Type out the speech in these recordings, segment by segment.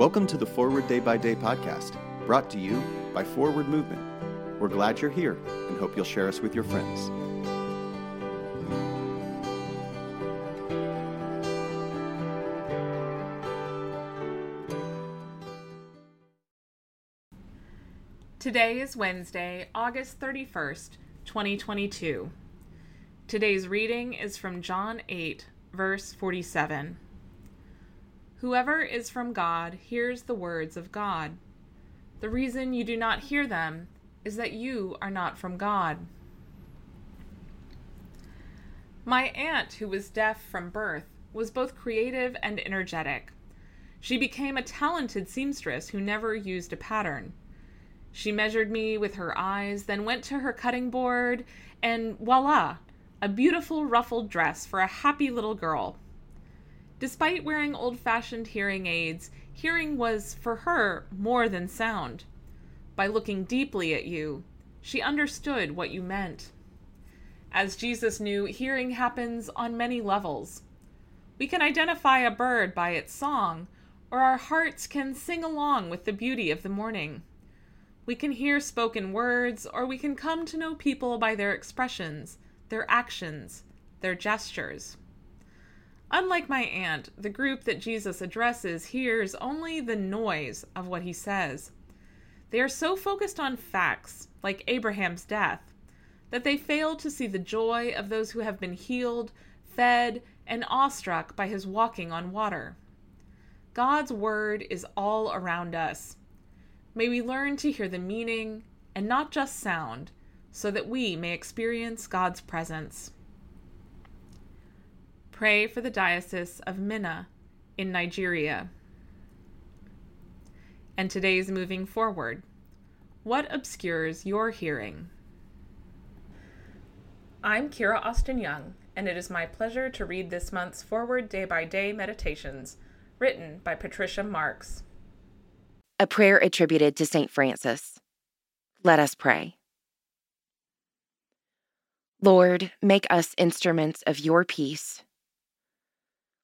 Welcome to the Forward Day by Day podcast, brought to you by Forward Movement. We're glad you're here and hope you'll share us with your friends. Today is Wednesday, August 31st, 2022. Today's reading is from John 8, verse 47. Whoever is from God hears the words of God. The reason you do not hear them is that you are not from God. My aunt, who was deaf from birth, was both creative and energetic. She became a talented seamstress who never used a pattern. She measured me with her eyes, then went to her cutting board, and voila, a beautiful ruffled dress for a happy little girl. Despite wearing old fashioned hearing aids, hearing was, for her, more than sound. By looking deeply at you, she understood what you meant. As Jesus knew, hearing happens on many levels. We can identify a bird by its song, or our hearts can sing along with the beauty of the morning. We can hear spoken words, or we can come to know people by their expressions, their actions, their gestures. Unlike my aunt, the group that Jesus addresses hears only the noise of what he says. They are so focused on facts, like Abraham's death, that they fail to see the joy of those who have been healed, fed, and awestruck by his walking on water. God's word is all around us May we learn to hear the meaning and not just sound, so that we may experience God's presence. Pray for the Diocese of Minna in Nigeria. And today's moving forward. What obscures your hearing? I'm Kira Austin Young, and it is my pleasure to read this month's Forward Day by Day Meditations, written by Patricia Marks a prayer attributed to St. Francis. Let us pray. Lord, make us instruments of your peace.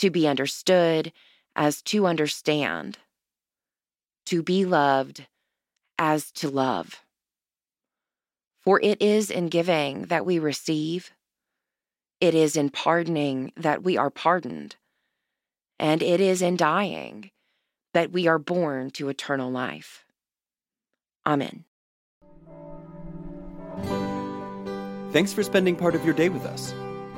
to be understood as to understand, to be loved as to love. For it is in giving that we receive, it is in pardoning that we are pardoned, and it is in dying that we are born to eternal life. Amen. Thanks for spending part of your day with us.